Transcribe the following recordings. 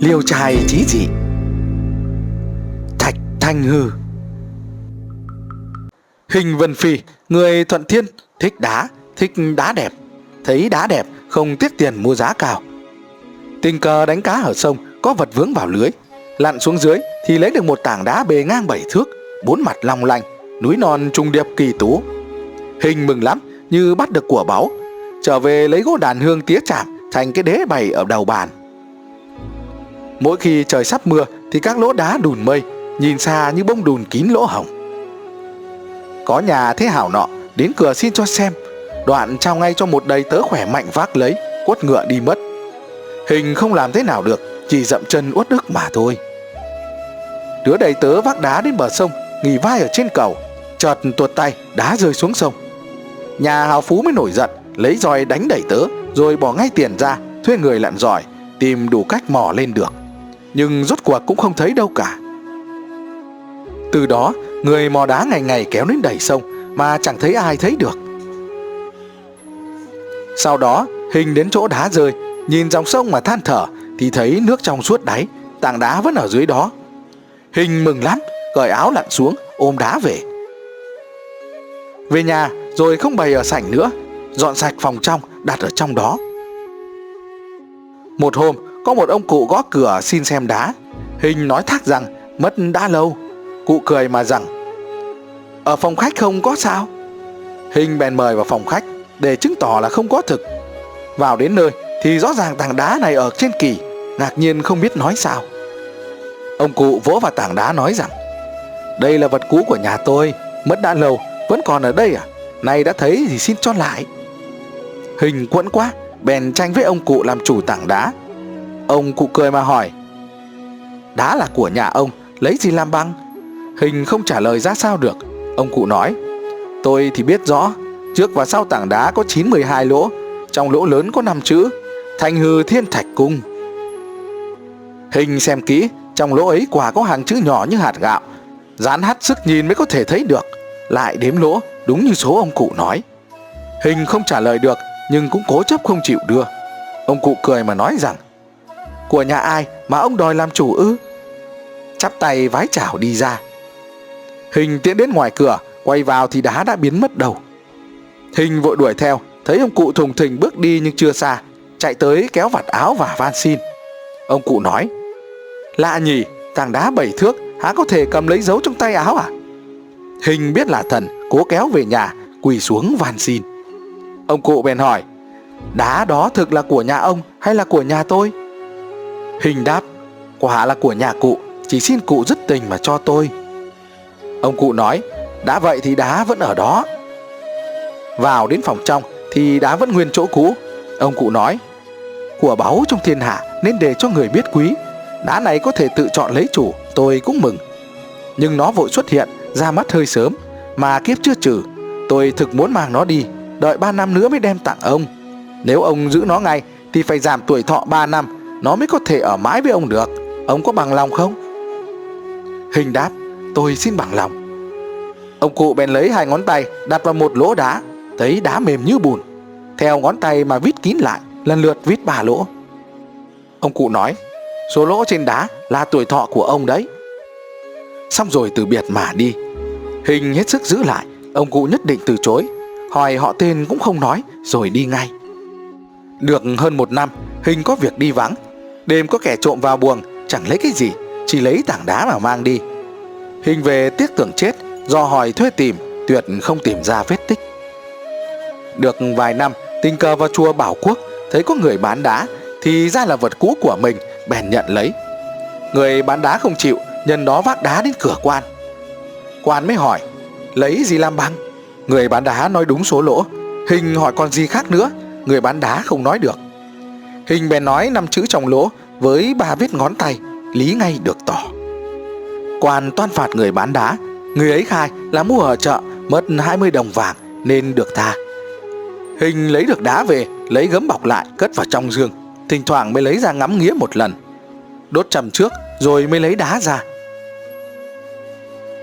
liêu trai trí dị. Thạch thanh hư. Hình vân phi, người thuận thiên, thích đá thích đá đẹp. Thấy đá đẹp, không tiếc tiền mua giá cao. Tình cờ đánh cá ở sông, có vật vướng vào lưới. Lặn xuống dưới thì lấy được một tảng đá bề ngang bảy thước, bốn mặt long lanh, núi non trung điệp kỳ tú. Hình mừng lắm, như bắt được của báu. Trở về lấy gỗ đàn hương tía chạm thành cái đế bày ở đầu bàn mỗi khi trời sắp mưa thì các lỗ đá đùn mây nhìn xa như bông đùn kín lỗ hổng có nhà thế hảo nọ đến cửa xin cho xem, đoạn trao ngay cho một đầy tớ khỏe mạnh vác lấy, quất ngựa đi mất. Hình không làm thế nào được, chỉ dậm chân uất ức mà thôi. Đứa đầy tớ vác đá đến bờ sông, nghỉ vai ở trên cầu, chợt tuột tay, đá rơi xuống sông. Nhà hào phú mới nổi giận, lấy roi đánh đẩy tớ, rồi bỏ ngay tiền ra, thuê người lặn giỏi, tìm đủ cách mò lên được nhưng rốt cuộc cũng không thấy đâu cả. Từ đó, người mò đá ngày ngày kéo đến đầy sông, mà chẳng thấy ai thấy được. Sau đó, hình đến chỗ đá rơi, nhìn dòng sông mà than thở, thì thấy nước trong suốt đáy, tảng đá vẫn ở dưới đó. Hình mừng lắm, cởi áo lặn xuống, ôm đá về. Về nhà, rồi không bày ở sảnh nữa, dọn sạch phòng trong, đặt ở trong đó. Một hôm có một ông cụ gõ cửa xin xem đá. Hình nói thác rằng, mất đã lâu. Cụ cười mà rằng, ở phòng khách không có sao. Hình bèn mời vào phòng khách để chứng tỏ là không có thực. Vào đến nơi thì rõ ràng tảng đá này ở trên kỳ, ngạc nhiên không biết nói sao. Ông cụ vỗ vào tảng đá nói rằng, đây là vật cũ của nhà tôi, mất đã lâu, vẫn còn ở đây à? Nay đã thấy thì xin cho lại. Hình quẫn quá, bèn tranh với ông cụ làm chủ tảng đá ông cụ cười mà hỏi, đá là của nhà ông, lấy gì làm băng hình không trả lời ra sao được. Ông cụ nói, tôi thì biết rõ, trước và sau tảng đá có 912 lỗ, trong lỗ lớn có 5 chữ, Thanh hư thiên thạch cung. Hình xem kỹ, Trong lỗ ấy quả có hàng chữ nhỏ như hạt gạo, Dán hắt sức nhìn mới có thể thấy được, Lại đếm lỗ, đúng như số ông cụ nói. Hình không trả lời được, Nhưng cũng cố chấp không chịu đưa. Ông cụ cười mà nói rằng của nhà ai mà ông đòi làm chủ ư? Chắp tay vái chào đi ra. Hình tiến đến ngoài cửa, Quay vào thì đá đã biến mất đầu. Hình vội đuổi theo, Thấy ông cụ thùng thình bước đi nhưng chưa xa, Chạy tới kéo vạt áo và van xin. Ông cụ nói, Lạ nhỉ, tảng đá bảy thước, Há có thể cầm lấy dấu trong tay áo à? Hình biết là thần, Cố kéo về nhà, Quỳ xuống van xin. Ông cụ bèn hỏi, Đá đó thực là của nhà ông hay là của nhà tôi? Hình đáp, Quả là của nhà cụ, Chỉ xin cụ dứt tình mà cho tôi. Ông cụ nói, Đã vậy thì đá vẫn ở đó. Vào đến phòng trong Thì đá vẫn nguyên chỗ cũ. Ông cụ nói, Của báu trong thiên hạ nên để cho người biết quý. Đá này có thể tự chọn lấy chủ, Tôi cũng mừng. Nhưng nó vội xuất hiện, ra mắt hơi sớm, Mà kiếp chưa trừ. Tôi thực muốn mang nó đi, Đợi 3 năm nữa mới đem tặng ông. Nếu ông giữ nó ngay, Thì phải giảm tuổi thọ 3 năm nó mới có thể ở mãi với ông được. Ông có bằng lòng không? Hình đáp, Tôi xin bằng lòng. Ông cụ bèn lấy hai ngón tay, Đặt vào một lỗ đá, Thấy đá mềm như bùn. Theo ngón tay mà vít kín lại, Lần lượt vít ba lỗ. Ông cụ nói, Số lỗ trên đá là tuổi thọ của ông đấy. Xong rồi từ biệt mà đi. Hình hết sức giữ lại, Ông cụ nhất định từ chối. Hỏi họ tên cũng không nói, Rồi đi ngay. Được hơn một năm, Hình có việc đi vắng. Đêm có kẻ trộm vào buồng, Chẳng lấy cái gì, Chỉ lấy tảng đá mà mang đi. Hình về tiếc tưởng chết, Do hỏi thuê tìm, Tuyệt không tìm ra vết tích. Được vài năm, Tình cờ vào chùa Bảo Quốc, Thấy có người bán đá, Thì ra là vật cũ của mình, Bèn nhận lấy. Người bán đá không chịu, Nhân đó vác đá đến cửa quan. Quan mới hỏi, Lấy gì làm bằng? Người bán đá nói đúng số lỗ. Hình hỏi còn gì khác nữa, Người bán đá không nói được. Hình bèn nói năm chữ trong lỗ Với ba vết ngón tay, Lý ngay được tỏ. Quan toan phạt người bán đá, Người ấy khai là mua ở chợ Mất 20 đồng vàng nên được tha. Hình lấy được đá về, Lấy gấm bọc lại, cất vào trong giường, Thỉnh thoảng mới lấy ra ngắm nghía một lần. Đốt trầm trước rồi mới lấy đá ra.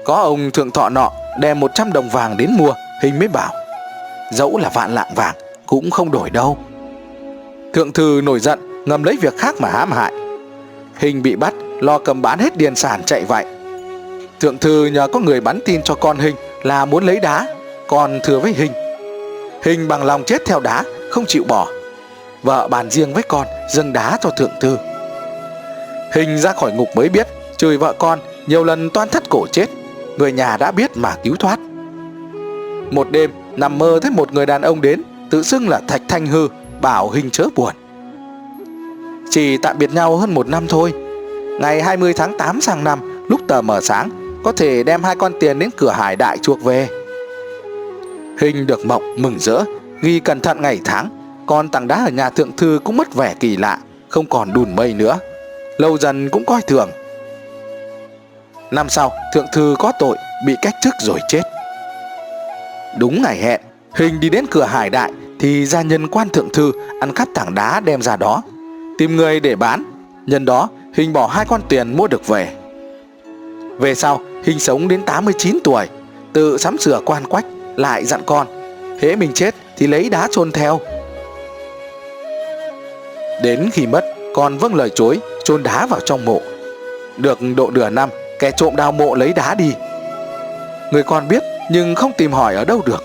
Có ông thượng thọ nọ Đem 100 đồng vàng đến mua, Hình mới bảo, Dẫu là vạn lạng vàng Cũng không đổi đâu. Thượng thư nổi giận Ngầm lấy việc khác mà hãm hại Hình bị bắt, lo cầm bán hết điền sản chạy vậy. Thượng thư nhờ có người bắn tin cho con Hình là muốn lấy đá, còn thừa với Hình. Hình bằng lòng chết theo đá, không chịu bỏ. Vợ bàn riêng với con, dâng đá cho thượng thư. Hình ra khỏi ngục mới biết, chửi vợ con, nhiều lần toan thắt cổ chết. Người nhà đã biết mà cứu thoát. Một đêm, nằm mơ thấy một người đàn ông đến, tự xưng là Thạch Thanh Hư, bảo Hình chớ buồn. Chỉ tạm biệt nhau hơn một năm thôi. Ngày 20 tháng 8 sang năm, lúc tờ mờ sáng, có thể đem hai con tiền đến cửa hải đại chuộc về. Hình được mộng mừng rỡ, ghi cẩn thận ngày tháng, còn tảng đá ở nhà thượng thư cũng mất vẻ kỳ lạ, không còn đùn mây nữa. Lâu dần cũng coi thường. Năm sau, thượng thư có tội, bị cách chức rồi chết. Đúng ngày hẹn, Hình đi đến cửa hải đại thì gia nhân quan thượng thư ăn cắp tảng đá đem ra đó. Tìm người để bán, nhân đó Hình bỏ hai con tiền mua được về. Về sau, Hình sống đến 89 tuổi, tự sắm sửa quan quách, lại dặn con, hễ mình chết thì lấy đá chôn theo. Đến khi mất, con vâng lời chối, chôn đá vào trong mộ. Được độ nửa năm, kẻ trộm đào mộ lấy đá đi. Người con biết nhưng không tìm hỏi ở đâu được.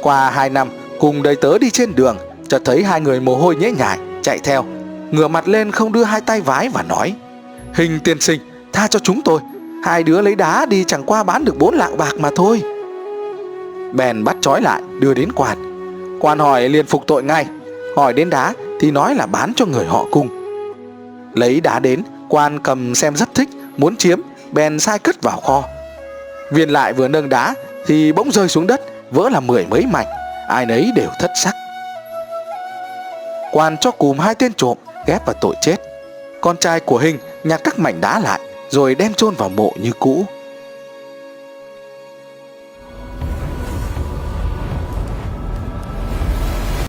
Qua hai năm, cùng đầy tớ đi trên đường, chợt thấy hai người mồ hôi nhễ nhại, chạy theo. Ngửa mặt lên không đưa hai tay vái và nói Hình tiên sinh, tha cho chúng tôi. Hai đứa lấy đá đi chẳng qua bán được bốn lạng bạc mà thôi. Bèn bắt trói lại, đưa đến quan. Quan hỏi liền phục tội ngay. Hỏi đến đá thì nói là bán cho người họ cung. Lấy đá đến, quan cầm xem rất thích, muốn chiếm, bèn sai cất vào kho. Viên lại vừa nâng đá thì bỗng rơi xuống đất, vỡ là mười mấy mảnh, ai nấy đều thất sắc. Quan cho cùm hai tên trộm, ghép vào tội chết. Con trai của Hình nhặt các mảnh đá lại, rồi đem chôn vào mộ như cũ.